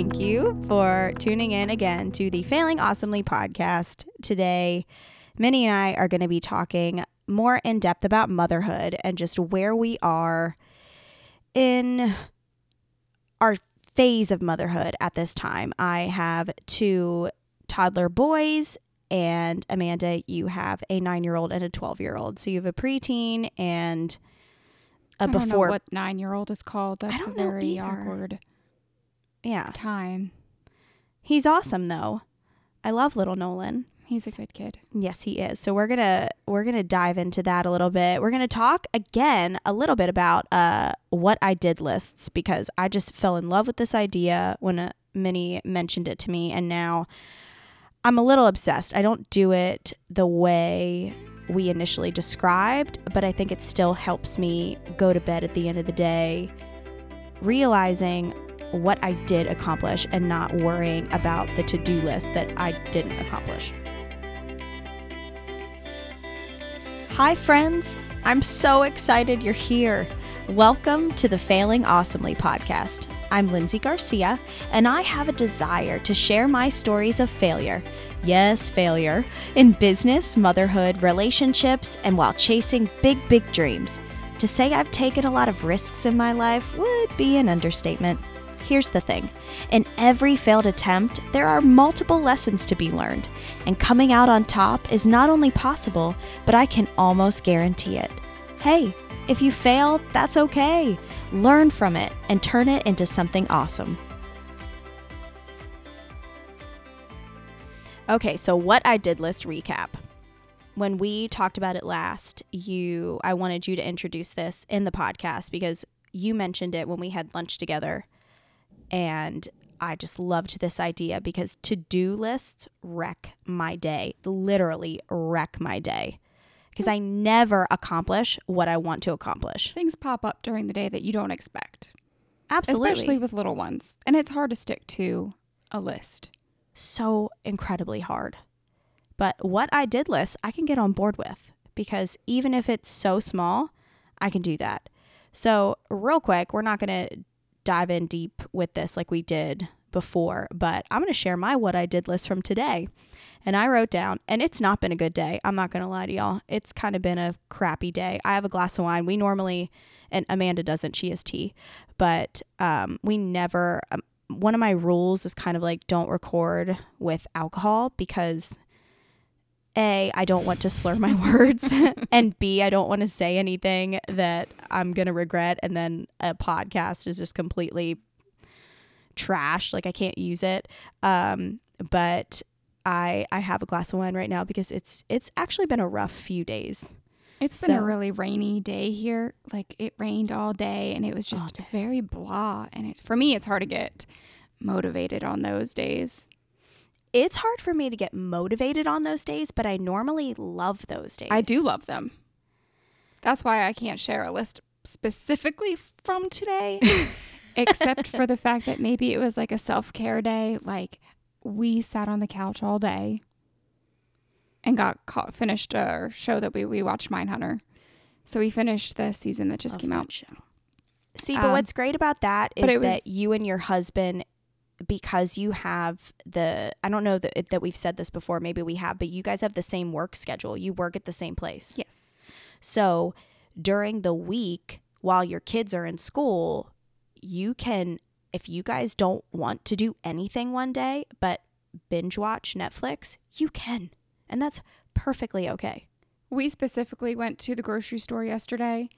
Thank you for tuning in again to the Failing Awesomely podcast. Today, Minnie and I are going to be talking more in depth about motherhood and just where we are in our phase of motherhood at this time. I have two toddler boys, and Amanda, you have a nine year old and a 12 year old. So you have a preteen and a I don't know before. what nine year old is called. That's a don't know very awkward yeah. time. He's awesome, though. I love little Nolan. He's a good kid. Yes, he is. So we're gonna we're gonna dive into that a little bit. We're gonna talk again a little bit about uh what I did lists because I just fell in love with this idea when uh, Minnie mentioned it to me, and now I'm a little obsessed. I don't do it the way we initially described, but I think it still helps me go to bed at the end of the day, realizing what I did accomplish and not worrying about the to do list that I didn't accomplish. Hi, friends. I'm so excited you're here. Welcome to the Failing Awesomely podcast. I'm Lindsay Garcia, and I have a desire to share my stories of failure. Yes, failure in business, motherhood, relationships, and while chasing big, big dreams. To say I've taken a lot of risks in my life would be an understatement. Here's the thing in every failed attempt, there are multiple lessons to be learned, and coming out on top is not only possible, but I can almost guarantee it. Hey, if you fail, that's okay. Learn from it and turn it into something awesome. Okay, so what I did list recap. When we talked about it last, you I wanted you to introduce this in the podcast because you mentioned it when we had lunch together and I just loved this idea because to do lists wreck my day, literally wreck my day. Because hmm. I never accomplish what I want to accomplish. Things pop up during the day that you don't expect, Absolutely. especially with little ones. And it's hard to stick to a list. so incredibly hard. But what I did list, I can get on board with because even if it's so small, I can do that. So, real quick, we're not going to dive in deep with this like we did before, but I'm going to share my what I did list from today. And I wrote down, and it's not been a good day. I'm not going to lie to y'all. It's kind of been a crappy day. I have a glass of wine. We normally, and Amanda doesn't, she has tea, but um, we never, um, one of my rules is kind of like don't record with alcohol because A, I don't want to slur my words, and B, I don't want to say anything that I'm going to regret. And then a podcast is just completely trash. Like I can't use it. Um, but I I have a glass of wine right now because it's it's actually been a rough few days. It's been a really rainy day here. Like it rained all day and it was just very blah. And it, for me, it's hard to get motivated on those days. It's hard for me to get motivated on those days, but I normally love those days. I do love them. That's why I can't share a list specifically from today, except for the fact that maybe it was like a self care day. Like we sat on the couch all day and got caught, finished a show that we, we watched Mindhunter. So we finished the season that just Love came out. show. See, but Um, what's great about that is that was- you and your husband, because you have the, I don't know that, that we've said this before, maybe we have, but you guys have the same work schedule. You work at the same place. Yes. So during the week, while your kids are in school, you can, if you guys don't want to do anything one day, but binge watch Netflix, you can. And that's perfectly okay. We specifically went to the grocery store yesterday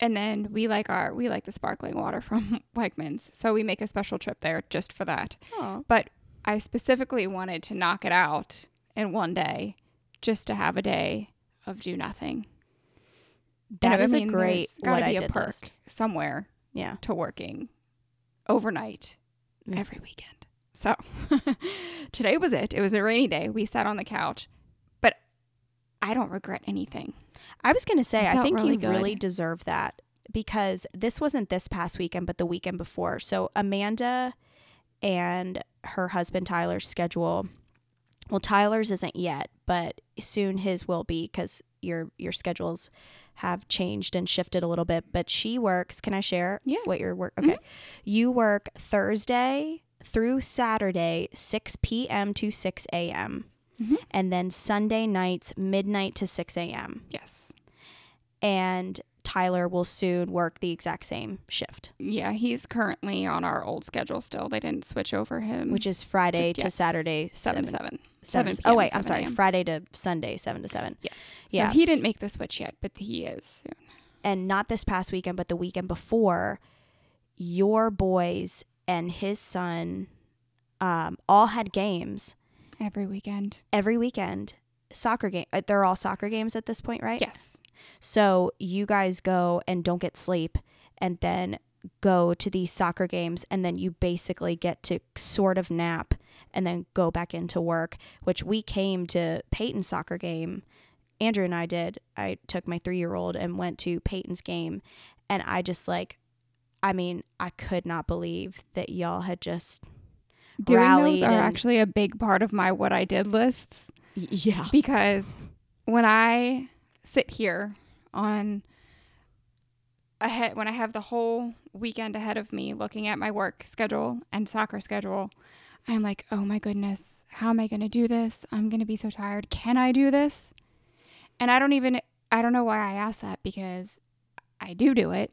and then we like our we like the sparkling water from Wegmans. So we make a special trip there just for that. Oh. But I specifically wanted to knock it out in one day just to have a day of do nothing. That what I mean? a great gotta what be I a perk list. somewhere Yeah. to working overnight Yeah. every weekend. So today was it. It was a rainy day. We sat on the couch, but I don't regret anything. I was going to say, I think really you good. really deserve that because this wasn't this past weekend, but the weekend before. So Amanda and her husband Tyler's schedule. Well, Tyler's isn't yet, but soon his will be because your your schedules have changed and shifted a little bit. But she works. Can I share? Yeah. What your work? Mm-hmm. Okay, you work Thursday through Saturday, 6 p.m. to 6 a.m. Mhm. And then Sunday nights, midnight to 6 a.m. Yes. And Tyler will soon work the exact same shift, Yeah, he's currently on our old schedule still. They didn't switch over him. which is Friday to. Saturday, 7 7, to 7. 7 7 Oh, wait, I'm sorry. Friday to Sunday, 7 to 7. Yes. Yeah, So he didn't make the switch yet, but he is soon. and not this past weekend, but the weekend before, your boys and his son um, all had games Every weekend. every weekend. Soccer game. uh, They're all soccer games at this point, right? Yes. So you guys go and don't get sleep, and then go to these soccer games, and then you basically get to sort of nap and then go back into work. Which we came to Peyton's soccer game. Andrew and I did. I took my three year old and went to Peyton's game, and I just like, I mean, I could not believe that y'all had just Doing those are and- actually a big part of my what I did lists yeah. because when I sit here on ahead when I have the whole weekend ahead of me looking at my work schedule and soccer schedule, I'm like, "Oh my goodness, how am I going to do this? I'm going to be so tired. Can I do this?" And I don't even I don't know why I ask that because I do do it.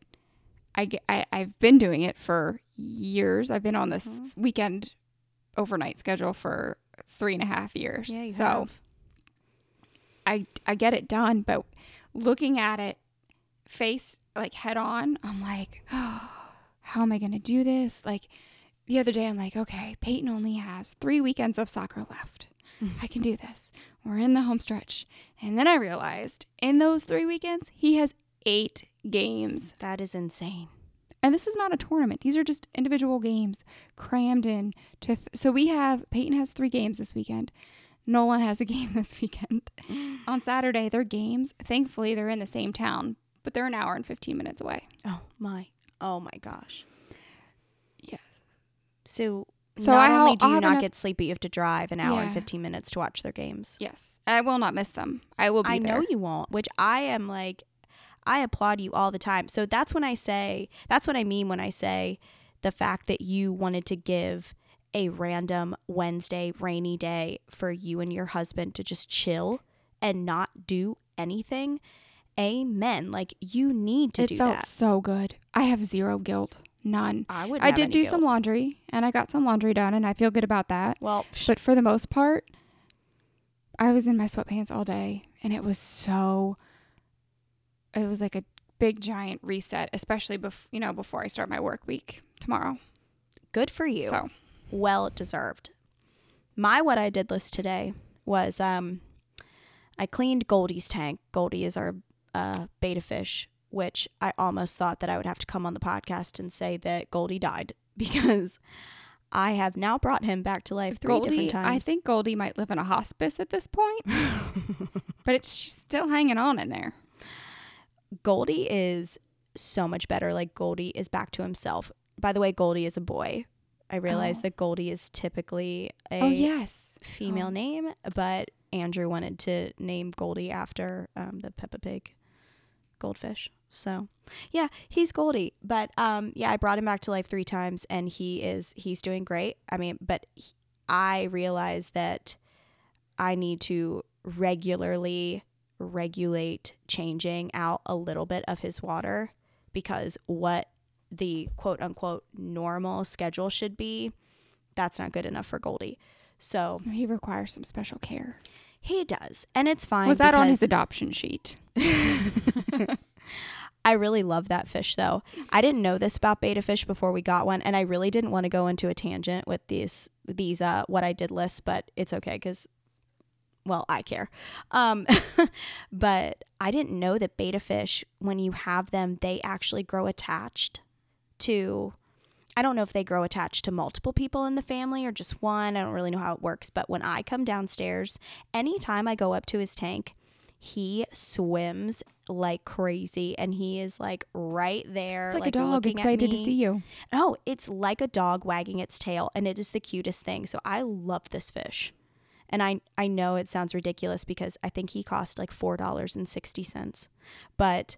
I, I I've been doing it for years. I've been on this Mhm. weekend overnight schedule for three and a half years. Yeah, you so have. I I get it done, but looking at it face like head on, I'm like, oh, how am I going to do this? Like the other day, I'm like, okay, Peyton only has three weekends of soccer left. I can do this. We're in the home stretch. And then I realized in those three weekends, he has eight games. That is insane. And this is not a tournament. These are just individual games crammed in to th- so we have Peyton has 3 games this weekend. Nolan has a game this weekend. On Saturday, their games, thankfully they're in the same town, but they're an hour and 15 minutes away. Oh my. Oh my gosh. Yes. So, So not I only do I'll you not enough- get sleepy, you have to drive an hour and 15 minutes to watch their games. Yes. And I will not miss them. I will be I there. know you won't, which I am like, I applaud you all the time. So that's when I say, that's what I mean when I say the fact that you wanted to give a random Wednesday rainy day for you and your husband to just chill and not do anything. Amen. Like you need to do it do felt that. so good. I have zero guilt. None. I would. I did do some laundry and I got some laundry done and I feel good about that. Well, psh, But for the most part, I was in my sweatpants all day and it was so it was like a big giant reset, especially bef- you know, before I start my work week tomorrow. good for you. So, well deserved. My what I did list today was um I cleaned Goldie's tank. Goldie is our uh, betta fish, which I almost thought that I would have to come on the podcast and say that Goldie died because I have now brought him back to life three Goldie, different times. I think Goldie might live in a hospice at this point, but it's she's still hanging on in there. Goldie is so much better. Like Goldie is back to himself. By the way, Goldie is a boy. I realize Oh. that Goldie is typically a oh yes. female Oh. name, but Andrew wanted to name Goldie after um, the Peppa Pig goldfish. So, yeah, he's Goldie. But um, yeah, I brought him back to life three times, and he is he's doing great. I mean, but he, I realize that I need to regularly regulate changing out a little bit of his water because what the quote unquote normal schedule should be, that's not good enough for Goldie. So He requires some special care. he does, and it's fine. Was that on his adoption sheet? I really love that fish, though. I didn't know this about betta fish before we got one, and I really didn't want to go into a tangent with these these uh what I did list, but it's okay because, well, I care. Um, but I didn't know that betta fish, when you have them, they actually grow attached to. I don't know if they grow attached to multiple people in the family or just one. I don't really know how it works. But when I come downstairs, anytime I go up to his tank, he swims like crazy and he is like right there It's like, a dog excited to see you. Oh, it's like a dog wagging its tail and it is the cutest thing. So I love this fish. And I I know it sounds ridiculous because I think he cost like $4.60. But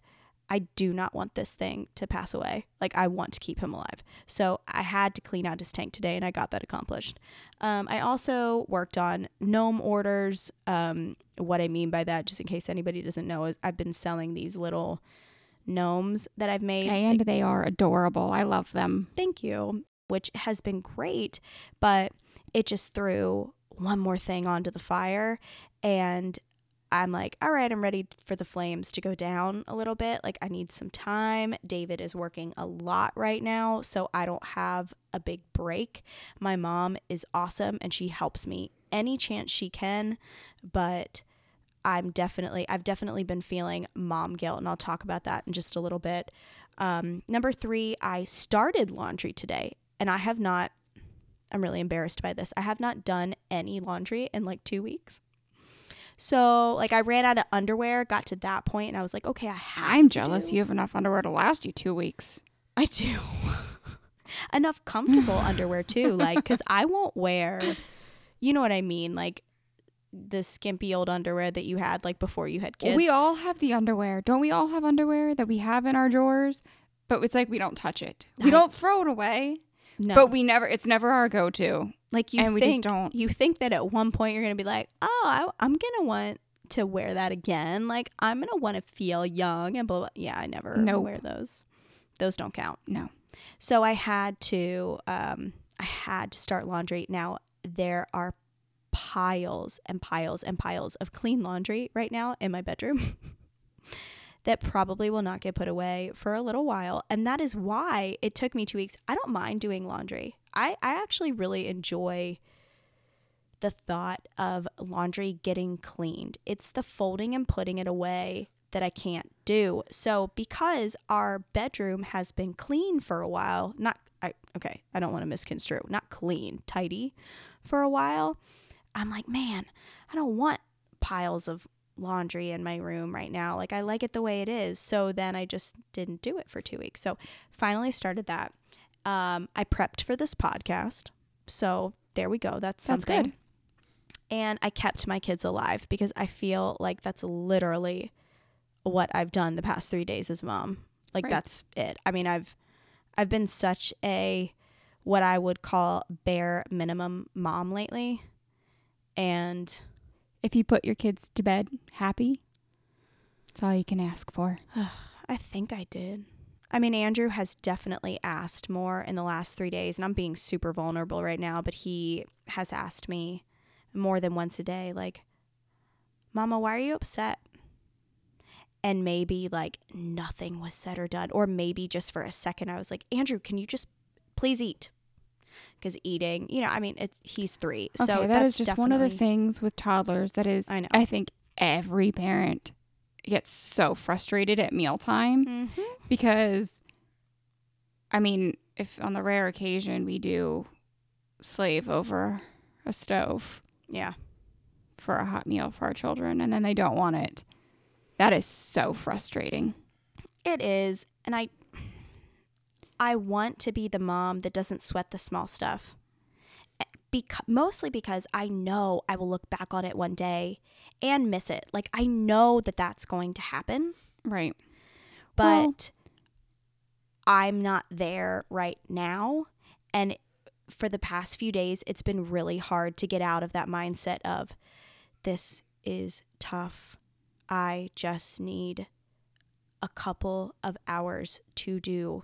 I do not want this thing to pass away. Like, I want to keep him alive. So, I had to clean out his tank today, and I got that accomplished. Um, I also worked on gnome orders. Um, what I mean by that, just in case anybody doesn't know, is I've been selling these little gnomes that I've made. And they are adorable. I love them. Thank you, which has been great, but it just threw one more thing onto the fire. And I'm like, all right, I'm ready for the flames to go down a little bit. Like, I need some time. David is working a lot right now, so I don't have a big break. My mom is awesome and she helps me any chance she can, but I'm definitely, I've definitely been feeling mom guilt, and I'll talk about that in just a little bit. Um, number three, I started laundry today, and I have not, I'm really embarrassed by this. I have not done any laundry in like two weeks. So like I ran out of underwear, got to that point, and I was like, okay, I have. I'm jealous do- you have enough underwear to last you two weeks. I do. Enough comfortable underwear too, like because I won't wear. You know what I mean, like the skimpy old underwear that you had like before you had kids. We all have the underwear. Don't we all have underwear that we have in our drawers? But it's like we don't touch it. We I- don't throw it away. No, But we never it's never our go to. like you and we just think don't- you think that at one point you're gonna be like, oh, I, I'm gonna want to wear that again. Like I'm gonna want to feel young and blah. blah. Yeah, I never Nope. wear those. Those don't count. No. So I had to um I had to start laundry. Now there are piles and piles and piles of clean laundry right now in my bedroom that probably will not get put away for a little while. And that is why it took me 2 weeks. I don't mind doing laundry. I I actually really enjoy the thought of laundry getting cleaned. It's the folding and putting it away that I can't do. So because our bedroom has been clean for a while, not I okay, I don't want to misconstrue, not clean, tidy for a while, I'm like, man, I don't want piles of laundry in my room right now. Like I like it the way it is. So then I just didn't do it for 2 weeks. So finally started that. Um I prepped for this podcast. So there we go. That's That's something. good. And I kept my kids alive because I feel like that's literally what I've done the past 3 days as mom. Like Right. that's it. I mean, I've I've been such a what I would call bare minimum mom lately. And If you put your kids to bed happy, that's all you can ask for. I think I did. I mean, Andrew has definitely asked more in the last three days, and I'm being super vulnerable right now, but he has asked me more than once a day, like, Mama, why are you upset? And maybe like nothing was said or done. Or maybe just for a second, I was like, Andrew, can you just please eat? Because eating, you know, I mean, it's, he's three. Okay, so that that's is just one of the things with toddlers that is I know. I think every parent gets so frustrated at mealtime Mhm. because I mean, if on the rare occasion we do slave over a stove Yeah. for a hot meal for our children and then they don't want it. That is so frustrating. It is, and I I want to be the mom that doesn't sweat the small stuff. Eh, because mostly because I know I will look back on it one day and miss it. Like I know that that's going to happen, Right. but Well- I'm not there right now and for the past few days it's been really hard to get out of that mindset of this is tough. I just need a couple of hours to do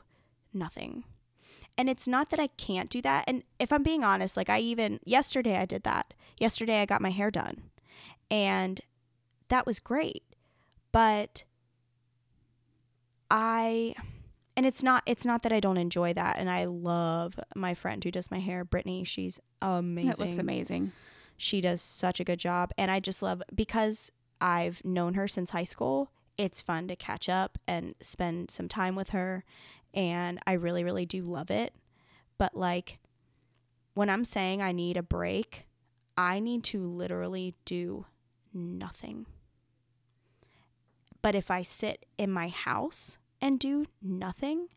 nothing. And it's not that I can't do that. And if I'm being honest, like I even yesterday I did that. Yesterday I got my hair done. And that was great. But I and it's not it's not that I don't enjoy that and I love my friend who does my hair, Brittany. She's amazing It looks amazing. she does such a good job and i just love because i've known her since high school it's fun to catch up and spend some time with her and i really really do love it but like when i'm saying i need a break i need to literally do nothing but if i sit in my house and do nothing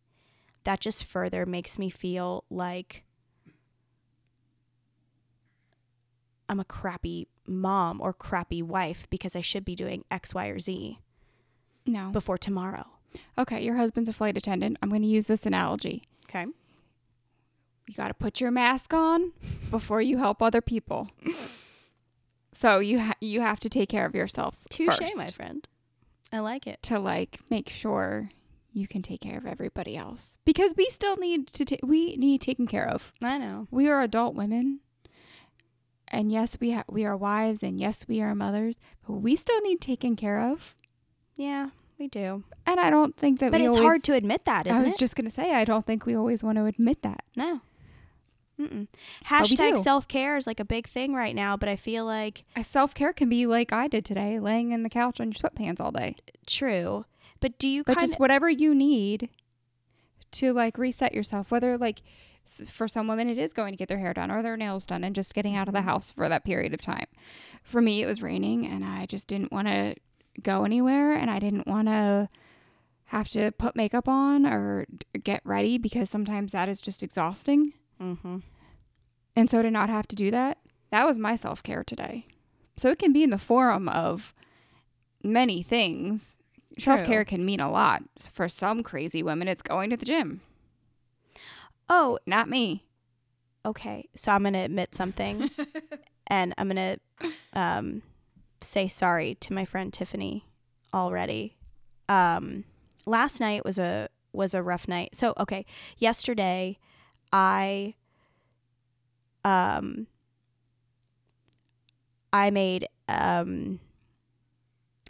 that just further makes me feel like I'm a crappy mom or crappy wife because I should be doing X, Y, or Z No. before tomorrow. Okay, your husband's a flight attendant. I'm going to use this analogy. Okay. You got to put your mask on before you help other people. So you ha- you have to take care of yourself Touche, first my friend. I like it. to like make sure you can take care of everybody else because we still need to ta- we need taken care of. I know. We are adult women. And yes, we ha- we are wives and yes, we are mothers, but we still need taken care of. Yeah, we do. And I don't think that But it's always, hard to admit that, isn't I was it? just going to say I don't think we always want to admit that. no. Mm-mm. Hashtag self care is like a big thing right now, but I feel like Self care can be like I did today, laying in the couch on your sweatpants all day. true. But do you But kind just whatever you need to like reset yourself, whether like for some women it is going to get their hair done or their nails done and just getting out of the mm-hmm. house for that period of time. For me, it was raining and I just didn't want to go anywhere and I didn't want to have to put makeup on or get ready because sometimes that is just exhausting. mm-hmm. And so to not have to do that, that was my self care today. So it can be in the form of many things. Self care can mean a lot. For some crazy women, it's going to the gym. Oh, Not me. okay. So I'm gonna admit something, and I'm gonna um, say sorry to my friend Tiffany already. Um, last night was a was a rough night. So okay, yesterday I um I made um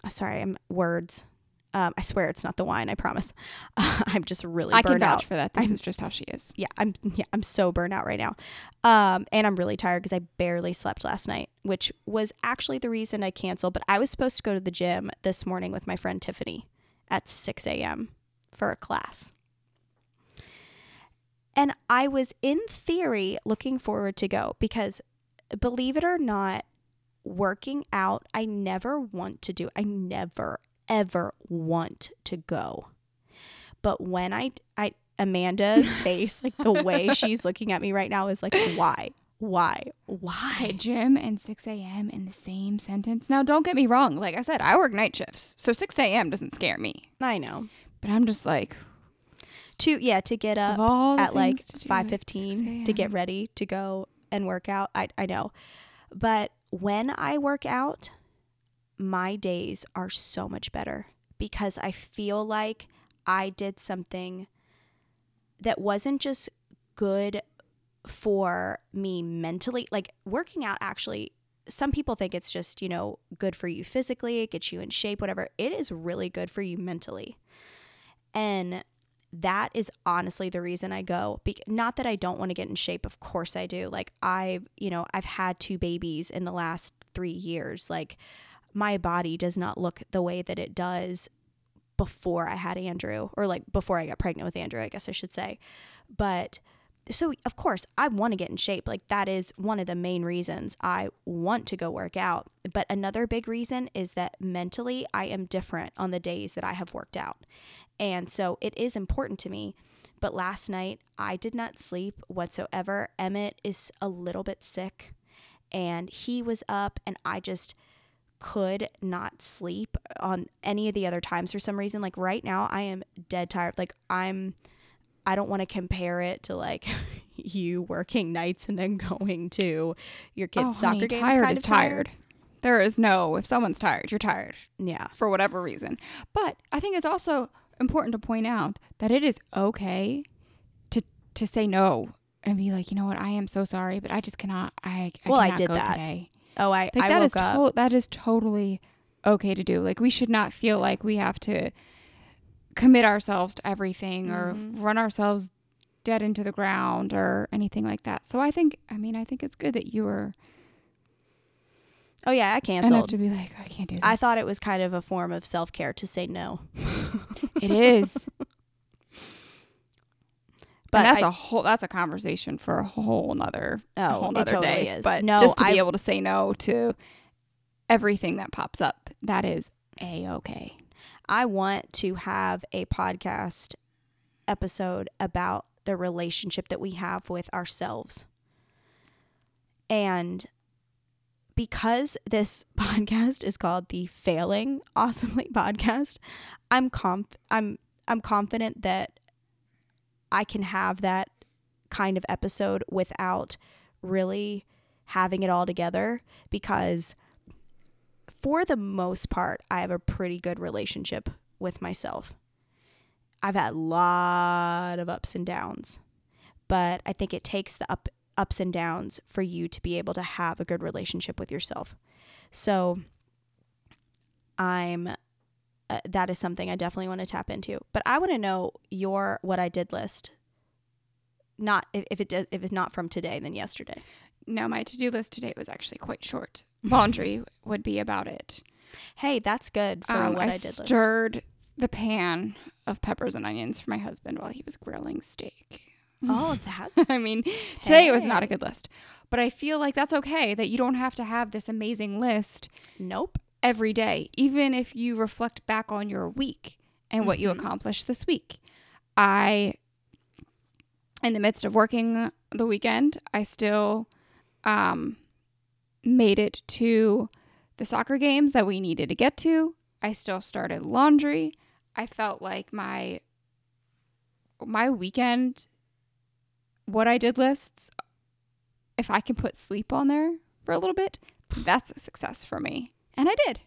sorry, I'm words. Um, I swear it's not the wine. I promise. I'm just really I can vouch out. for that. This I'm- is just how she is. yeah, I'm yeah, I'm so burned out right now. Um, and I'm really tired because I barely slept last night, which was actually the reason I canceled. But I was supposed to go to the gym this morning with my friend Tiffany at 6 a.m. for a class. And I was in theory looking forward to go because believe it or not, working out, I never want to do. I never ever want to go. But when I I Amanda's face, like the way she's looking at me right now is like why? Why? Why? Gym and 6 a.m. in the same sentence. Now, don't get me wrong. Like I said, I work night shifts. So 6 a.m. doesn't scare me. I know. But I'm just like, To yeah, to get up at like things to five fifteen to get ready to go and work out. I I know. But when I work out, my days are so much better because I feel like I did something that wasn't just good for me mentally. Like working out actually some people think it's just, you know, good for you physically, it gets you in shape, whatever. It is really good for you mentally. And that is honestly the reason I go. Be- not that I don't want to get in shape, of course I do. Like I've, you know, I've had two babies in the last 3 years. Like my body does not look the way that it does before I had Andrew or like before I got pregnant with Andrew, I guess I should say. But so of course I want to get in shape. Like that is one of the main reasons I want to go work out. But another big reason is that mentally I am different on the days that I have worked out. And so it is important to me. But last night I did not sleep whatsoever. Emmett is a little bit sick and he was up and I just could not sleep on any of the other times for some reason. Like right now, I am dead tired. Like I'm, I don't want to compare it to like you working nights and then going to your oh, kids' oh, soccer honey, games. tired kind is of tired. tired. There is no, if someone's tired, you're tired Yeah. for whatever reason. But I think it's also important to point out that it is okay to to say no and be like, you know what, I am so sorry, but I just cannot. I, I Well, I did go that. today. Oh, I Like I that woke is up. to- that is totally okay to do. Like we should not feel like we have to commit ourselves to everything or Mhm. run ourselves dead into the ground or anything like that. So I think I mean I think it's good that you were oh yeah, I enough canceled. to be like I can't do this. I thought it was kind of a form of self care to say no. it is. But and that's I- a whole that's a conversation for a whole nother Oh, whole nother totally day. is. But No, just to I- be able to say no to everything that pops up, that is a okay. I want to have a podcast episode about the relationship that we have with ourselves. And because this podcast is called the Failing Awesomely podcast, I'm conf- I'm I'm confident that I can have that kind of episode without really having it all together because for the most part, I have a pretty good relationship with myself. I've had a lot of ups and downs, but I think it takes the up ups and downs for you to be able to have a good relationship with yourself. So I'm uh, that is something I definitely want to tap into. But I want to know your what I did list. Not if, if it does, if it's not from today, then yesterday. No, my to do list today was actually quite short. Laundry would be about it. Hey, that's good for Um, what I, I, did list. stirred the pan of peppers and onions for my husband while he was grilling steak. Oh, that's I mean, today it was not a good list, but I feel like that's okay that you don't have to have this amazing list nope. Every day, even if you reflect back on your week and what you Mhm. accomplished this week. I, in the midst of working the weekend, I still um, made it to the soccer games that we needed to get to. I still started laundry. I felt like my my weekend what I did lists if I can put sleep on there for a little bit, that's a success for me. And I did.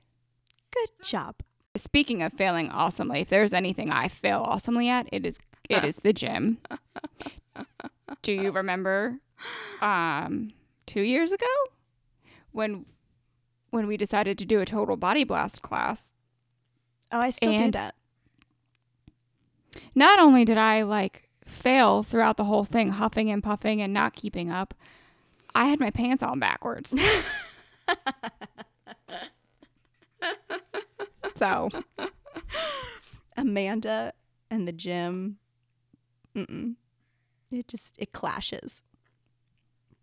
Good job. Speaking of failing awesomely, if there's anything I fail awesomely at, it is it is the gym. Do you remember um 2 years ago when when we decided to do a total body blast class? Oh, I still do that. Not only did I like fail throughout the whole thing, huffing and puffing and not keeping up, I had my pants on backwards. so, Amanda and the gym. Mm-mm. It just it clashes.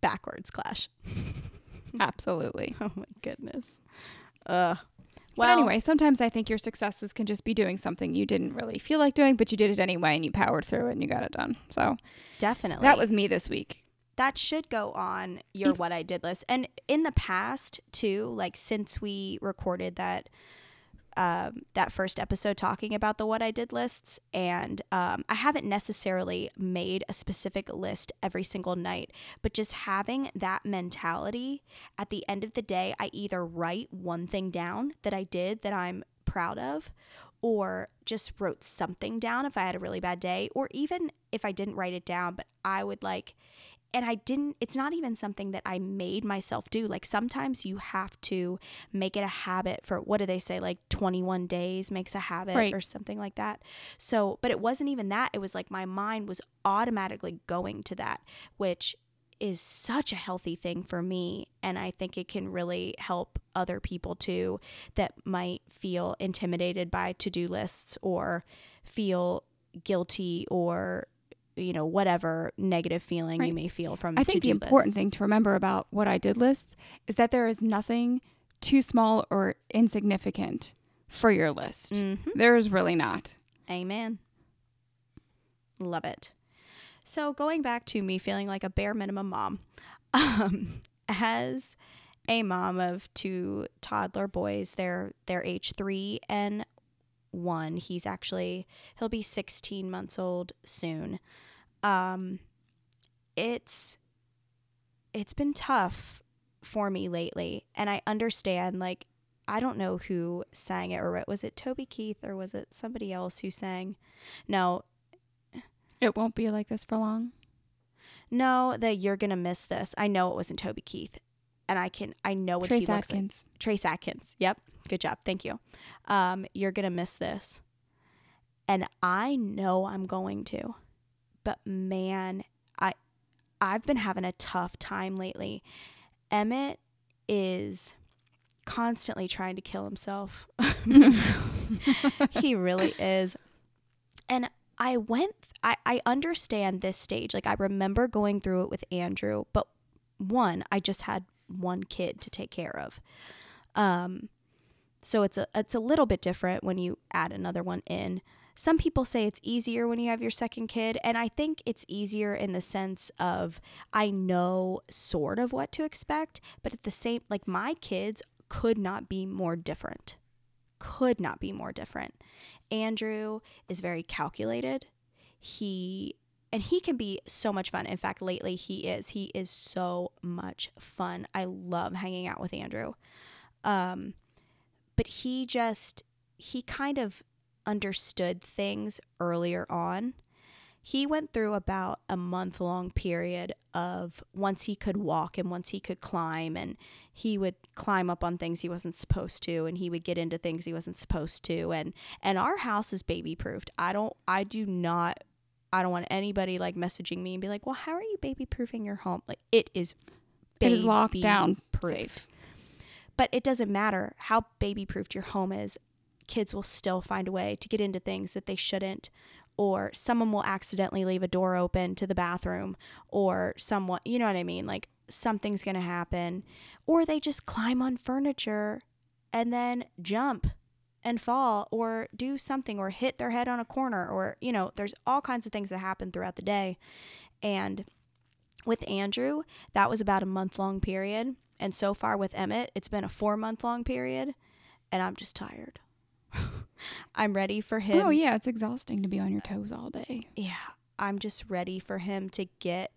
Backwards clash. absolutely. Oh my goodness. Ugh. But anyway, sometimes I think your successes can just be doing something you didn't really feel like doing, but you did it anyway and you powered through it and you got it done. So definitely that was me this week. That should go on your If- what I did list. And in the past too, like since we recorded that um, that first episode talking about the what I did lists, and um, I haven't necessarily made a specific list every single night, but just having that mentality at the end of the day, I either write one thing down that I did that I'm proud of, or just wrote something down if I had a really bad day, or even if I didn't write it down, but I would like and I didn't, it's not even something that I made myself do. Like sometimes you have to make it a habit for what do they say, like 21 days makes a habit Right. or something like that. So, but it wasn't even that. It was like my mind was automatically going to that, which is such a healthy thing for me. And I think it can really help other people too that might feel intimidated by to do lists or feel guilty or you know whatever negative feeling you may feel from I think the to-do important lists. thing to remember about what I did lists is that there is nothing too small or insignificant for your list. Mhm. There is really not. Amen. Love it. So going back to me feeling like a bare minimum mom, um, as a mom of two toddler boys, they're they're age three and one. He's actually he'll be sixteen months old soon. Um, it's it's been tough for me lately, and I understand like I don't know who sang it or what was it Toby Keith or was it somebody else who sang? No, It won't be like this for long. no, that you're gonna miss this. I know it wasn't Toby Keith, and I can I know what Trace he looks like. Trace Atkins. Trace Atkins. Yep, good job. Thank you. Um, you're gonna miss this, and I know I'm going to, but man, I I've been having a tough time lately. Emmett is constantly trying to kill himself. he really is. And I went, I, I understand this stage. Like, I remember going through it with Andrew, but one, I just had one kid to take care of. Um, so it's a, it's a little bit different when you add another one in. Some people say it's easier when you have your second kid, and I think it's easier in the sense of I know sort of what to expect, but at the same like my kids could not be more different. could not be more different. Andrew is very calculated. He and he can be so much fun. In fact, lately he is. He is so much fun. I love hanging out with Andrew. Um but he just he kind of understood things earlier on. He went through about a month long period of once he could walk and once he could climb, and he would climb up on things he wasn't supposed to, and he would get into things he wasn't supposed to. And and our house is baby proofed. I don't I do not I don't want anybody like messaging me and be like, well, how are you baby proofing your home? Like it is It is locked down, proof. safe. But it doesn't matter how baby proofed your home is. Kids will still find a way to get into things that they shouldn't, or someone will accidentally leave a door open to the bathroom, or someone, you know what I mean? Like something's going to happen, or they just climb on furniture and then jump and fall, or do something, or hit their head on a corner, or, you know, there's all kinds of things that happen throughout the day. And with Andrew, that was about a month long period. And so far with Emmett, it's been a four month long period. And I'm just tired. I'm ready for him. Oh yeah, it's exhausting to be on your toes all day. Yeah. I'm just ready for him to get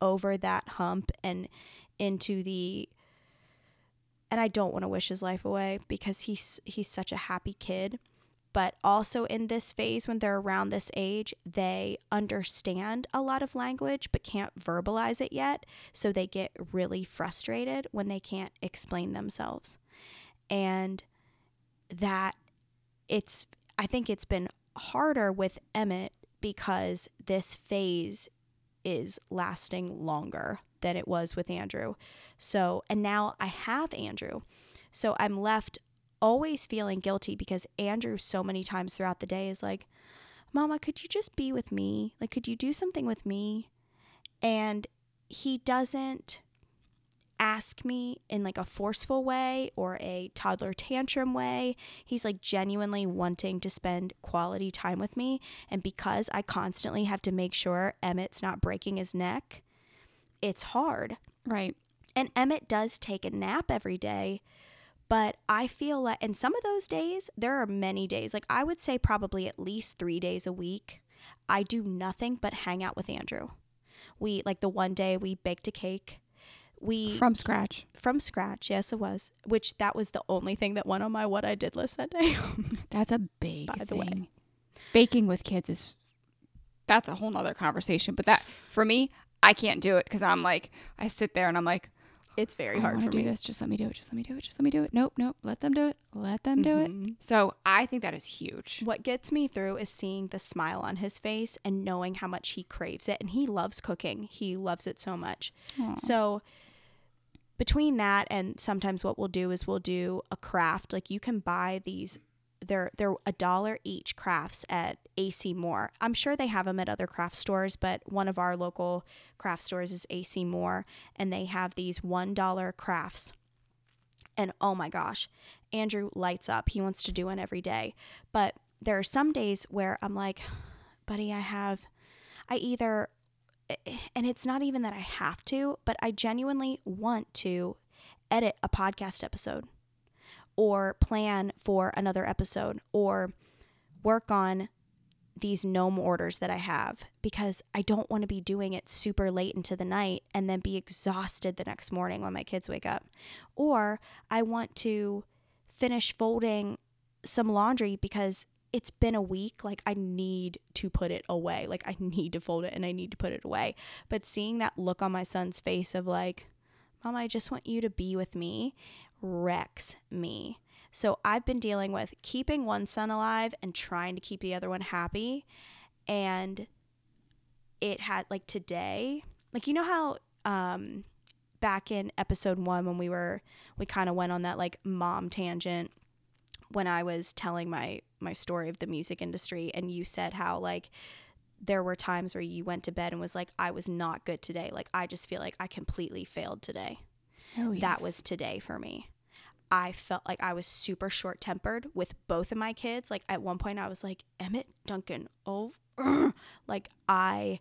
over that hump and into the and I don't want to wish his life away because he's he's such a happy kid. But also in this phase when they're around this age, they understand a lot of language but can't verbalize it yet, so they get really frustrated when they can't explain themselves. And that it's I think it's been harder with Emmett because this phase is lasting longer than it was with Andrew. So, and now I have Andrew. So I'm left always feeling guilty because Andrew, so many times throughout the day, is like, Mama, could you just be with me? Like, could you do something with me? And he doesn't ask me in like a forceful way or a toddler tantrum way. He's like genuinely wanting to spend quality time with me. And because I constantly have to make sure Emmett's not breaking his neck, it's hard. Right. And Emmett does take a nap every day, but I feel like in some of those days, there are many days, like I would say probably at least three days a week, I do nothing but hang out with Andrew. We, like the one day we baked a cake. We From scratch. from scratch, yes, it was. Which that was the only thing that went on my what I did list that day. That's a big By the way. Baking with kids is that's a whole nother conversation. But that for me, I can't do it because I'm like I sit there and I'm like it's very I hard for to do me. this. Just let me do it. Just let me do it. Just let me do it. Nope, nope. Let them do it. Let them do it. Mhm. So I think that is huge. What gets me through is seeing the smile on his face and knowing how much he craves it. And he loves cooking. He loves it so much. Aw. So between that and sometimes what we'll do is we'll do a craft. Like you can buy these they're they're a dollar each crafts at AC Moore. I'm sure they have them at other craft stores, but one of our local craft stores is AC Moore and they have these $1 crafts. And oh my gosh, Andrew lights up. He wants to do one every day. But there are some days where I'm like, buddy, I have I either eh, and it's not even that I have to, but I genuinely want to edit a podcast episode or plan for another episode or work on these gnome orders that I have because I don't want to be doing it super late into the night and then be exhausted the next morning when my kids wake up. Or I want to finish folding some laundry because it's been a week. Like, I need to put it away. Like, I need to fold it and I need to put it away. But seeing that look on my son's face of, like, Mom, I just want you to be with me wrecks me. So I've been dealing with keeping one son alive and trying to keep the other one happy. And it had, like, today, like, you know how, um, back in episode one when we were, we kind of went on that, like, mom tangent when I was telling my my story of the music industry and you said how like there were times where you went to bed and was like I was not good today like I just feel like I completely failed today Oh, yes. that was today for me I felt like I was super short tempered with both of my kids like at one point I was like Emmett Duncan oh ugh." like I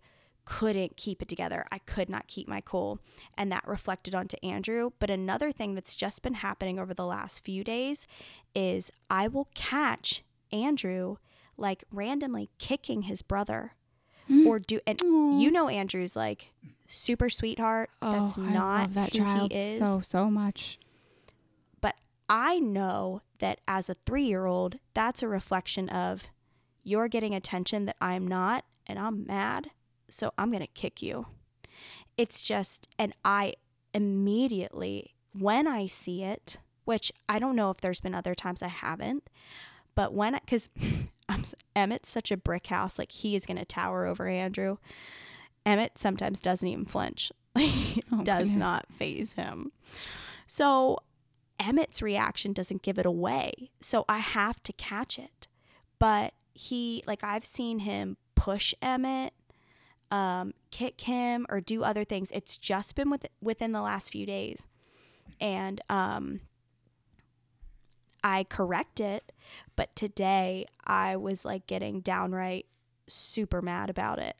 couldn't keep it together. I could not keep my cool. And that reflected onto Andrew. But another thing that's just been happening over the last few days is I will catch Andrew like randomly kicking his brother mm. or do and you know Andrew's like super sweetheart. That's oh, I not love that who child he is. so so much. I know that as a 3-year-old, that's a reflection of you're getting attention that I'm not and I'm mad, so I'm going to kick you. It's just and I immediately when I see it, which I don't know if there's been other times I haven't, but when I'm Emmett's such a brick house, like he is going to tower over Andrew. Emmett sometimes doesn't even flinch. Oh, does goodness. not faze him. So Emmett's reaction doesn't give it away. So I have to catch it. But he, like, I've seen him push Emmett, um, kick him, or do other things. It's just been with, within the last few days. And um, I correct it. But today I was like getting downright super mad about it.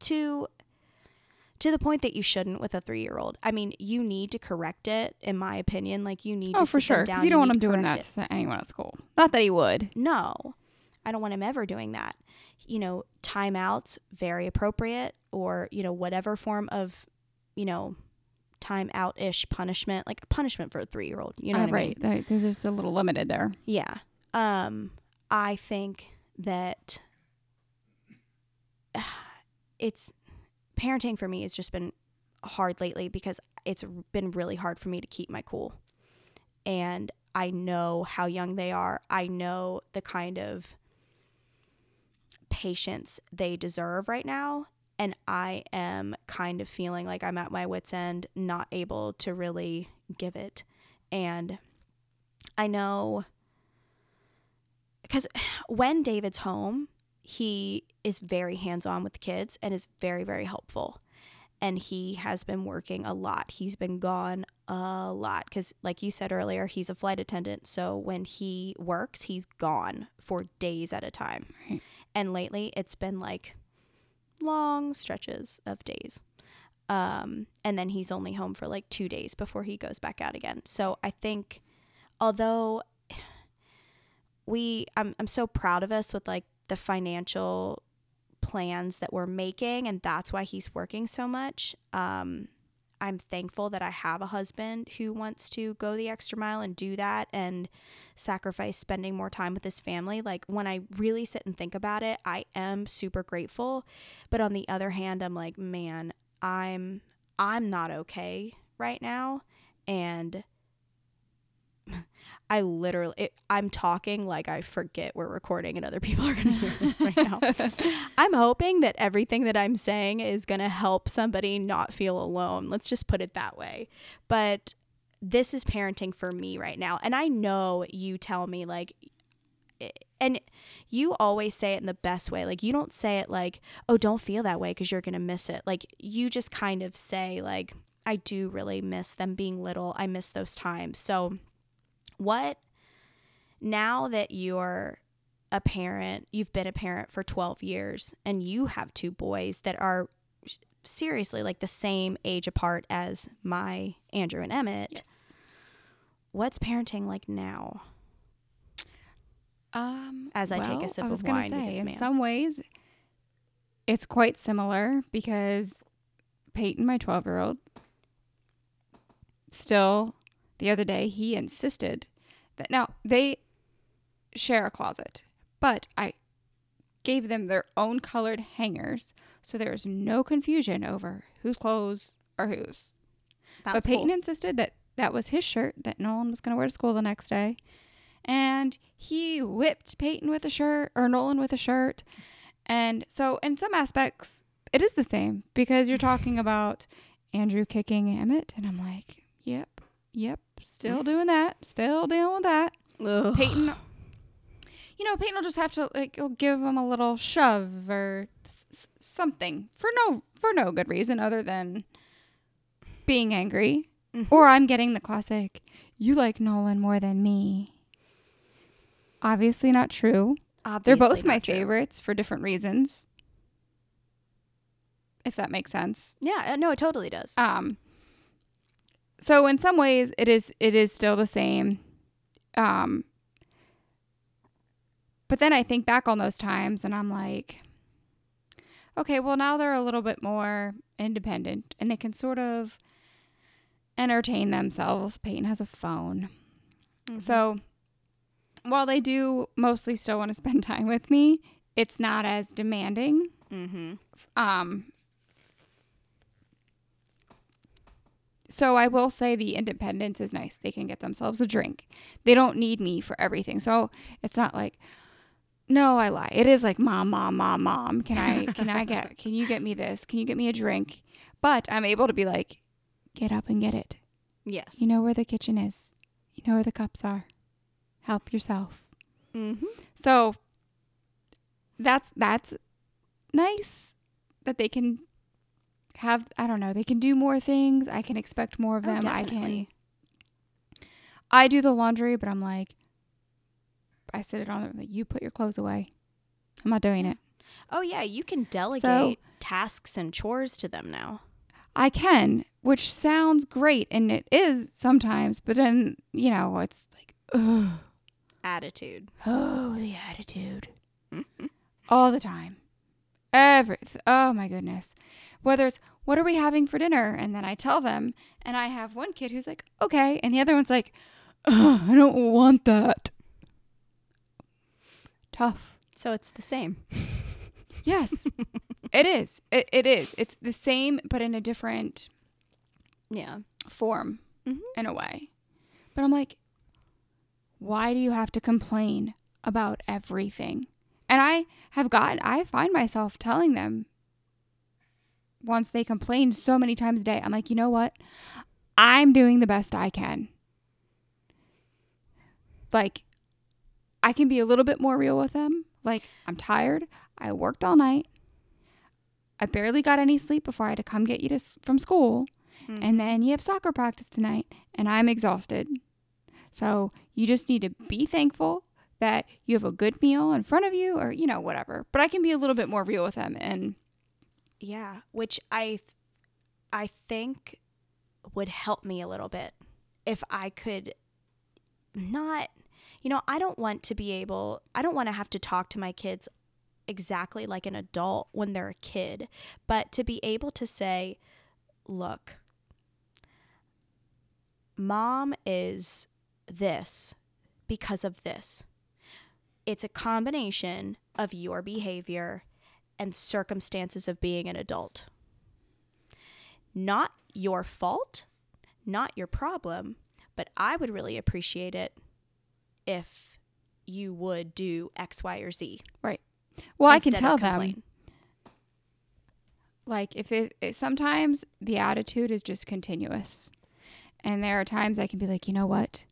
To to the point that you shouldn't with a three year old. I mean, you need to correct it, in my opinion. Like you need Oh, to for sure. Because you don't want him doing that it. to anyone at school. Not that he would. No, I don't want him ever doing that. You know, timeouts very appropriate, or you know whatever form of, you know, timeout ish punishment, like a punishment for a three year old. You know Uh, what I mean? right. They're just a little limited there. Yeah. Um, I think that it's parenting for me has just been hard lately because it's been really hard for me to keep my cool. And I know how young they are. I know the kind of patience they deserve right now. And I am kind of feeling like I'm at my wits' end, not able to really give it. And I know because when David's home, he is very hands on with the kids and is very, very helpful. And he has been working a lot. He's been gone a lot because, like you said earlier, he's a flight attendant. So when he works, he's gone for days at a time. Right. And lately, it's been like long stretches of days. Um, and then he's only home for like two days before he goes back out again. So I think, although we, I'm, I'm so proud of us with like the financial plans that we're making, and that's why he's working so much. Um, I'm thankful that I have a husband who wants to go the extra mile and do that and sacrifice spending more time with his family. Like when I really sit and think about it, I am super grateful. But on the other hand, I'm like, man, I'm I'm not okay right now and I literally it, I'm talking like I forget we're recording and other people are going to hear this right now. I'm hoping that everything that I'm saying is going to help somebody not feel alone. Let's just put it that way. But this is parenting for me right now. And I know you tell me like eh, and you always say it in the best way. Like you don't say it like, "Oh, don't feel that way because you're going to miss it." Like you just kind of say like, "I do really miss them being little. I miss those times." So what now that you're a parent, you've been a parent for 12 years and you have two boys that are seriously like the same age apart as my Andrew and Emmett. Yes. What's parenting like now? Um, As I take a sip of wine say, because, in some ways, it's quite similar because Peyton, my twelve-year-old, still the other day he insisted that now they share a closet, but I gave them their own colored hangers, so there's no confusion over whose clothes are whose. That's but Peyton cool. insisted that that was his shirt that Nolan was going to wear to school the next day. And he whipped Peyton with a shirt or Nolan with a shirt. And so, in some aspects, it is the same because you're talking about Andrew kicking Emmett. And I'm like, yep, yep, still doing that, still dealing with that. Ugh. Peyton, you know, Peyton will just have to like go give him a little shove or s- something for no for no good reason other than being angry. Mhm. Or I'm getting the classic, you like Nolan more than me. Obviously not true. They're both my true. favorites for different reasons. if that makes sense. Yeah, uh, no, it totally does. Um so in some ways it is it is still the same. Um but then I think back on those times and I'm like okay, well now they're a little bit more independent and they can sort of entertain themselves. Peyton has a phone. Mhm. So while they do mostly still want to spend time with me, it's not as demanding. Mhm. Um so I will say the independence is nice. They can get themselves a drink. They don't need me for everything. So it's not like no, I lie. It is like mom, mom, mom, mom. Can I can I get can you get me this? Can you get me a drink? But I'm able to be like get up and get it. Yes. You know where the kitchen is. You know where the cups are. Help yourself. Mm-hmm. So that's that's nice that they can have I don't know, they can do more things. I can expect more of Oh, them. I can. I do the laundry, but I'm like I sit it on the like, you put your clothes away. I'm not doing it. Oh yeah, you can delegate tasks and chores to them now. I can, which sounds great and it is sometimes, but then, you know, it's like ugh. Attitude. Oh, the attitude. All the time. Every oh my goodness. Whether it's what are we having for dinner? And then I tell them, and I have one kid who's like, okay, and the other one's like, "Ugh, I don't want that. Tough. So it's the same. Yes, it is. It, it is. It's the same, but in a different Yeah. form Mhm. in a way. But I'm like, why do you have to complain about everything? And I have gotten, I find myself telling them once they complain so many times a day, I'm like, you know what? I'm doing the best I can. Like, I can be a little bit more real with them. Like, I'm tired. I worked all night. I barely got any sleep before I had to come get you to, from school Mm-hmm. and then you have soccer practice tonight and I'm exhausted. So you just need to be thankful that you have a good meal in front of you or you know whatever. But I can be a little bit more real with them and Yeah, which I I think would help me a little bit if I could not you know, I don't want to be able I don't want to have to talk to my kids exactly like an adult when they're a kid, but to be able to say, "Look, mom is this because of this." It's a combination of your behavior and circumstances of being an adult. Not your fault, not your problem, but I would really appreciate it if you would do X, Y, or Z. Right. Well I can tell them like if it, it sometimes the attitude is just continuous. And there are times I can be like, "You know what?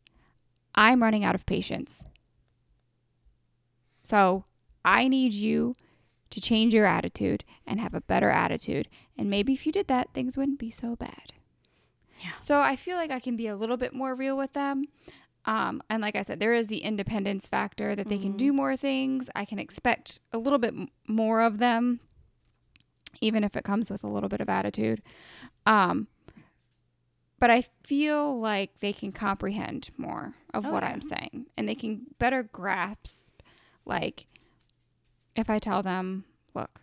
I'm running out of patience." So, I need you to change your attitude and have a better attitude. And maybe if you did that, things wouldn't be so bad. Yeah. So I feel like I can be a little bit more real with them. Um, and like I said, there is the independence factor that they can Mhm. do more things. I can expect a little bit m- more of them, even if it comes with a little bit of attitude. Um, but I feel like they can comprehend more of Oh, what yeah. I'm saying and they can better grasp like if I tell them, look,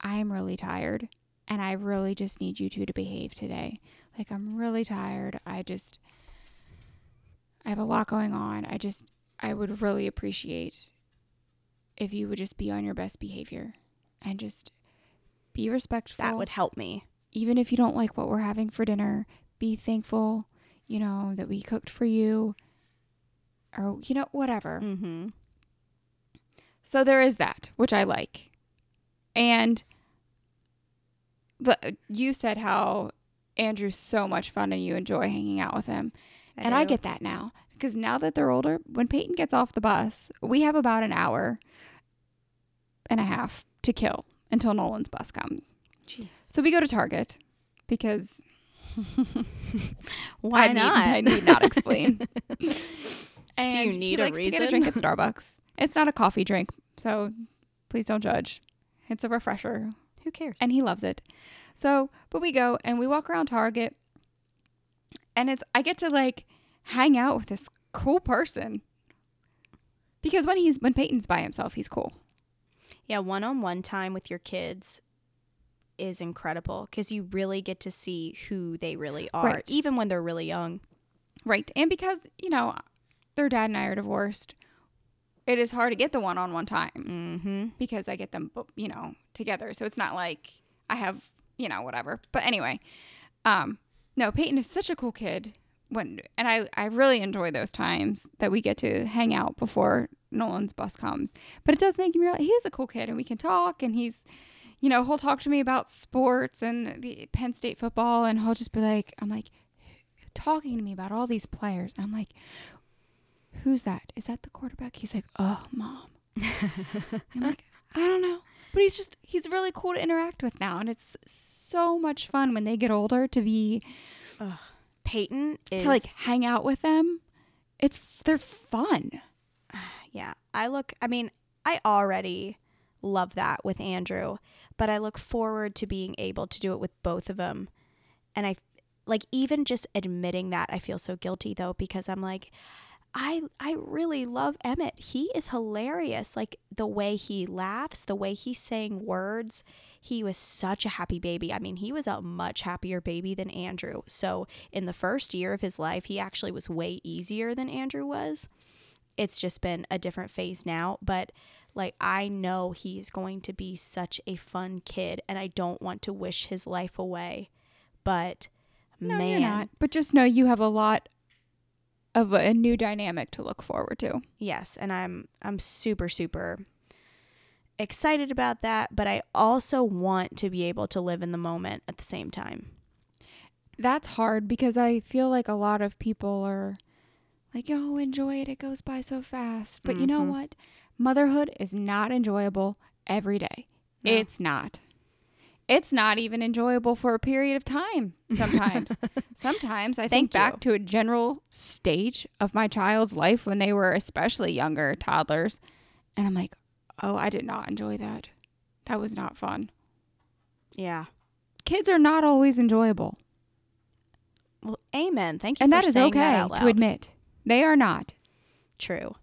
I'm really tired and I really just need you two to behave today. Like, I'm really tired. I just, I have a lot going on. I just, I would really appreciate if you would just be on your best behavior and just be respectful. That would help me. Even if you don't like what we're having for dinner, be thankful, you know, that we cooked for you or, you know, whatever. Mm-hmm. So there is that, which I like. And but you said how Andrew's so much fun and you enjoy hanging out with him. and I get that now because now that they're older, when Peyton gets off the bus, we have about an hour and a half to kill until Nolan's bus comes. Jeez. So we go to Target because Why I need, not? I need not explain. and Do you he need a likes to get a drink at Starbucks. It's not a coffee drink, so please don't judge. It's a refresher, Who cares? and he loves it. So, but we go and we walk around Target, and it's I get to like hang out with this cool person because when he's when Peyton's by himself, he's cool. Yeah, one on one time with your kids is incredible because you really get to see who they really are, Right. even when they're really young. Right. And because, you know, their dad and I are divorced, it is hard to get the one on one time Mm-hmm. because I get them, you know, together. So it's not like I have, you know, whatever. But anyway, um, no, Peyton is such a cool kid. When and I, I really enjoy those times that we get to hang out before Nolan's bus comes. But it does make me realize he is a cool kid and we can talk and he's you know, he'll talk to me about sports and the Penn State football and he'll just be like I'm like talking to me about all these players. And I'm like, Who's that? Is that the quarterback? He's like, Oh, mom. I'm like, I don't know. But he's just he's really cool to interact with now and it's so much fun when they get older to be Peyton is to like hang out with them. It's they're fun. yeah. I look. I mean, I already love that with Andrew, but I look forward to being able to do it with both of them. And I like even just admitting that I feel so guilty though because I'm like I I really love Emmett. He is hilarious. Like the way he laughs, the way he's saying words. He was such a happy baby. I mean, he was a much happier baby than Andrew. So, in the first year of his life, he actually was way easier than Andrew was. It's just been a different phase now, but like I know he's going to be such a fun kid and I don't want to wish his life away. But No, man, you're not. But just know you have a lot of a, new dynamic to look forward to. yes and i'm i'm super super excited about that but i also want to be able to live in the moment at the same time That's hard because I feel like a lot of people are like, "Oh, enjoy it. It goes by so fast." But you know Mhm. what? Motherhood is not enjoyable every day. No. It's not. It's not even enjoyable for a period of time sometimes. sometimes I think you. back to a general stage of my child's life when they were especially younger, toddlers, and I'm like, "Oh, I did not enjoy that. That was not fun." yeah Kids are not always enjoyable. well amen thank you And that is okay that to admit. They are not. True.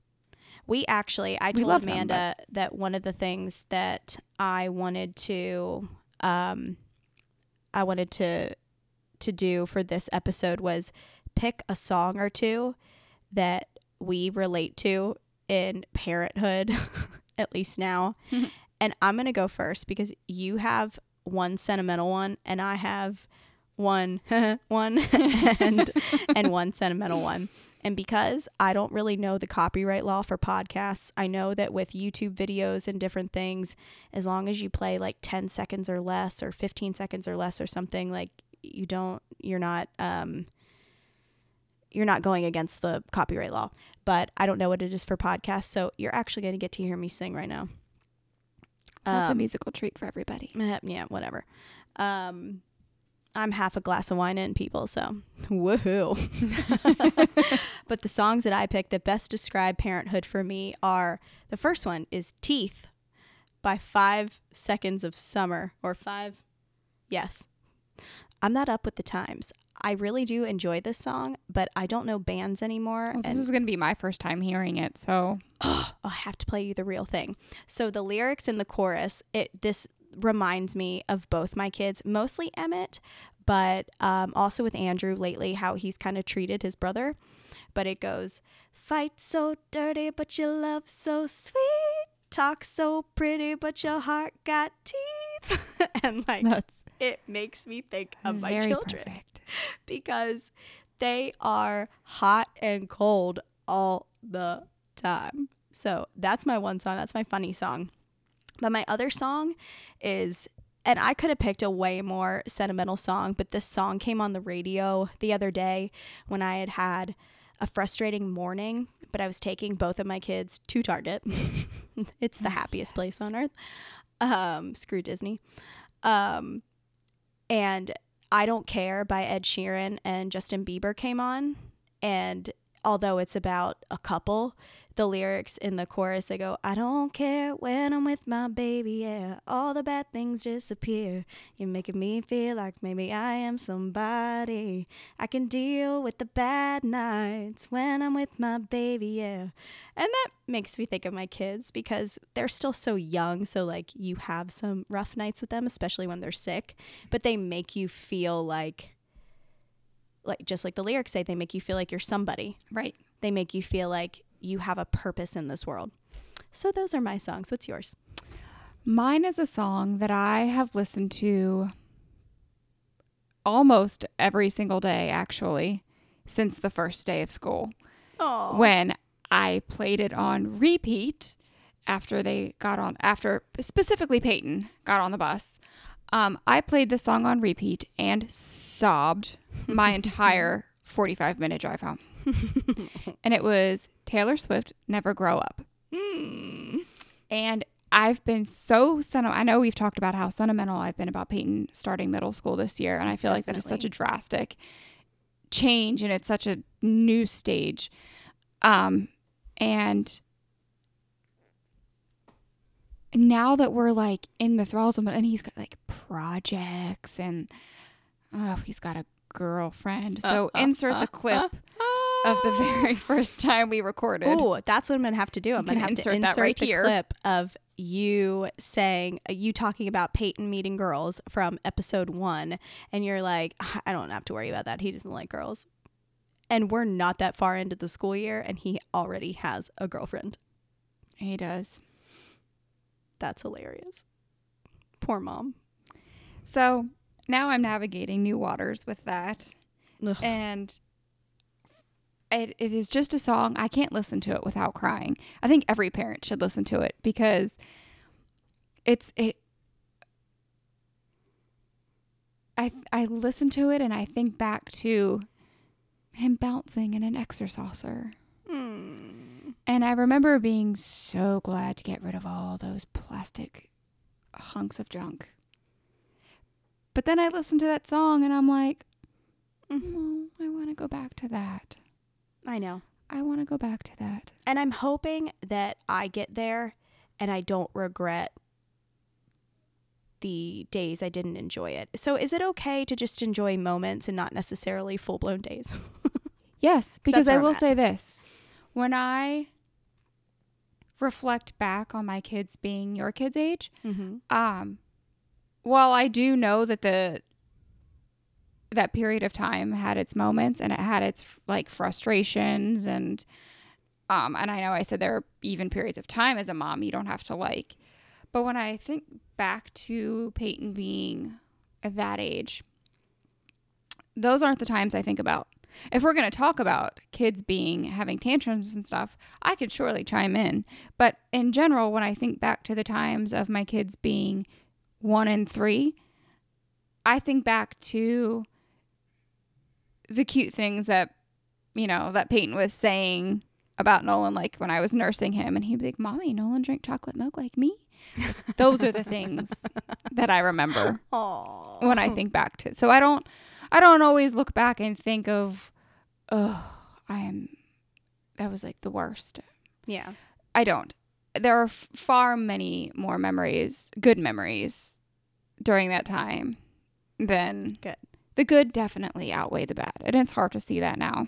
We actually, I We told love them, Amanda that one of the things that I wanted to, um, I wanted to, to do for this episode was pick a song or two that we relate to in parenthood, at least now. and I'm gonna go first because you have one sentimental one, and I have one, one, and and one sentimental one. And because I don't really know the copyright law for podcasts, I know that with YouTube videos and different things, as long as you play like 10 seconds or less or 15 seconds or less or something, like you don't, you're not, um, you're not going against the copyright law. But I don't know what it is for podcasts. So you're actually going to get to hear me sing right now. That's a Um, musical treat for everybody. Eh, yeah, whatever. Um, I'm half a glass of wine in, people, so woohoo. but the songs that I picked that best describe parenthood for me are the first one is Teeth by Five Seconds of Summer, or Five. Yes. I'm not up with the times. I really do enjoy this song, but I don't know bands anymore. Well, this is going to be my first time hearing it, so oh, I have to play you the real thing. So the lyrics in the chorus, it this reminds me of both my kids, mostly Emmett, but um, also with Andrew lately, how he's kind of treated his brother. But it goes, fight so dirty, but your love so sweet. Talk so pretty, but your heart got teeth. and like, that's it makes me think of my children perfect. because they are hot and cold all the time. So that's my one song. That's my funny song. But my other song is, and I could have picked a way more sentimental song, but this song came on the radio the other day when I had had a frustrating morning, but I was taking both of my kids to Target. it's the Oh, happiest place on earth. Um, screw Disney. Um, and I Don't Care by Ed Sheeran and Justin Bieber came on. And although it's about a couple, the lyrics in the chorus they go, I don't care when I'm with my baby, yeah. All the bad things disappear. You're making me feel like maybe I am somebody. I can deal with the bad nights when I'm with my baby, yeah. And that makes me think of my kids because they're still so young. So, like, you have some rough nights with them, especially when they're sick, but they make you feel like, like, just like the lyrics say, they make you feel like you're somebody. Right. They make you feel like you have a purpose in this world. So, those are my songs. What's yours? Mine is a song that I have listened to almost every single day, actually, since the first day of school. Oh, When I played it on repeat after they got on, after specifically Peyton got on the bus, um, I played the song on repeat and sobbed my entire 45 minute drive home. And it was Taylor Swift, Never Grow Up. And I've been so sentimental. I know we've talked about how sentimental I've been about Peyton starting middle school this year. And I feel like that is such a drastic change and it's such a new stage. Um, and now that we're like in the thralls of and he's got like projects and oh, he's got a girlfriend. So uh, insert the clip of the very first time we recorded. Oh, that's what I'm gonna have to do. I'm gonna have insert to insert right the here. clip of you saying uh, you talking about Peyton meeting girls from episode one, and you're like, "Ah, I don't have to worry about that. He doesn't like girls, and we're not that far into the school year, and he already has a girlfriend. He does. That's hilarious. Poor mom. So now I'm navigating new waters with that. Ugh. and it, it is just a song i can't listen to it without crying i think every parent should listen to it because it's it i i listen to it and i think back to him bouncing in an exerciser Hmm. and i remember being so glad to get rid of all those plastic hunks of junk but then i listened to that song and i'm like Mhm. Oh, I want to go back to that. I know. I want to go back to that. And I'm hoping that I get there and I don't regret the days I didn't enjoy it. So is it okay to just enjoy moments and not necessarily full blown days? Yes, because I I'm will at. say this. When I reflect back on my kids being your kids' age, Mm-hmm. um, while I do know that the that period of time had its moments and it had its like frustrations and um and I know I said there are even periods of time as a mom you don't have to like but when I think back to Peyton being at that age those aren't the times I think about. If we're going to talk about kids being having tantrums and stuff I could surely chime in but in general when I think back to the times of my kids being 1 and 3 I think back to the cute things that you know that Peyton was saying about Nolan, like when I was nursing him, and he'd be like, "Mommy, Nolan drank chocolate milk like me." Those are the things that I remember Oh. when I think back to. So I don't, I don't always look back and think of, oh, I am, that was like the worst. Yeah. I don't. There are f- far many more memories, good memories, during that time than Good. The good definitely outweigh the bad, and it's hard to see that now.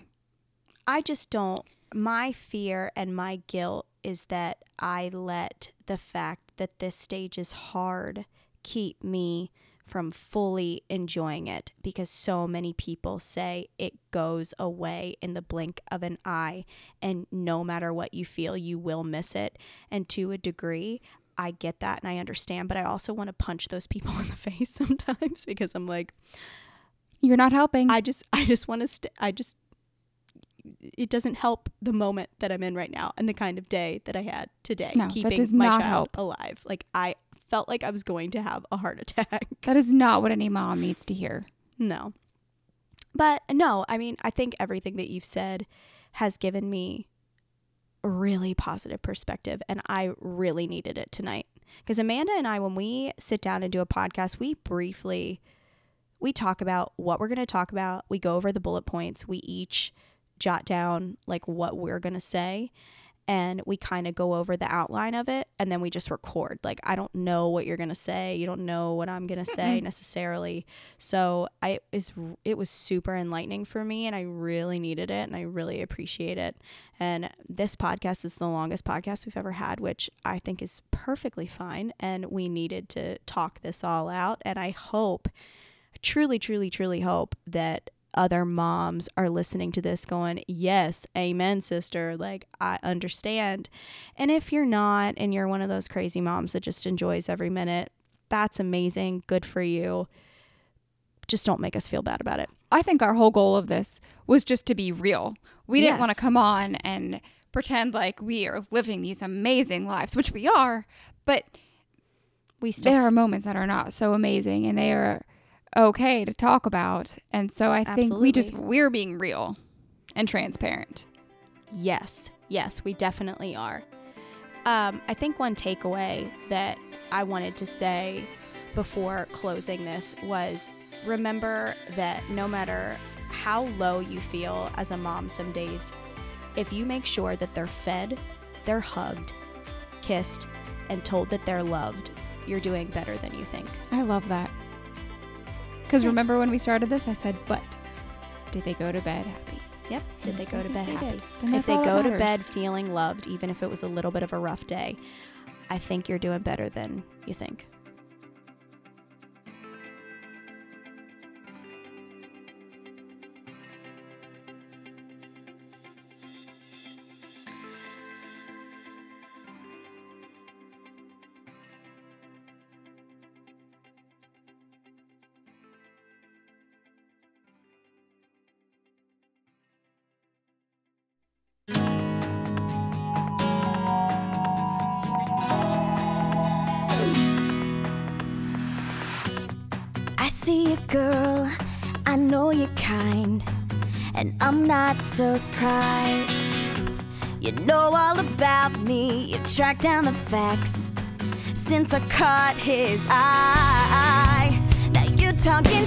I just don't. My fear and my guilt is that I let the fact that this stage is hard keep me from fully enjoying it because so many people say it goes away in the blink of an eye and no matter what you feel you will miss it and to a degree I get that and I understand but I also want to punch those people in the face sometimes because I'm like You're not helping. I just I just want to st- I just it doesn't help the moment that I'm in right now and the kind of day that I had today No, that keeping does my not child help. alive. Like I felt like I was going to have a heart attack. that is not what any mom needs to hear. no. But no, I mean, I think everything that you've said has given me a really positive perspective and I really needed it tonight. Cuz Amanda and I when we sit down and do a podcast, we briefly we talk about what we're going to talk about. We go over the bullet points. We each jot down like what we're going to say and we kind of go over the outline of it and then we just record. Like I don't know what you're going to say. You don't know what I'm going to say necessarily. So I is it was super enlightening for me and I really needed it and I really appreciate it. And this podcast is the longest podcast we've ever had, which I think is perfectly fine and we needed to talk this all out and I hope truly truly truly hope that other moms are listening to this going, Yes, amen, sister. Like, I understand. And if you're not, and you're one of those crazy moms that just enjoys every minute, that's amazing. Good for you. Just don't make us feel bad about it. I think our whole goal of this was just to be real. We didn't want to come on and pretend like we are living these amazing lives, which we are, but We still there are moments that are not so amazing and they are okay to talk about. And so I think we just we're being real and transparent. Yes, yes, we definitely are. Um, I think one takeaway that I wanted to say before closing this was remember that no matter how low you feel as a mom some days, if you make sure that they're fed, they're hugged, kissed, and told that they're loved, you're doing better than you think. I love that. Because Yeah. remember when we started this, I said, but did they go to bed happy? Yep. Did they go to bed happy? if they go to bed feeling loved, even if it was a little bit of a rough day, I think you're doing better than you think. See a girl, I know you're kind, and I'm not surprised. You know all about me, you track down the facts since I caught his eye. Now you're talking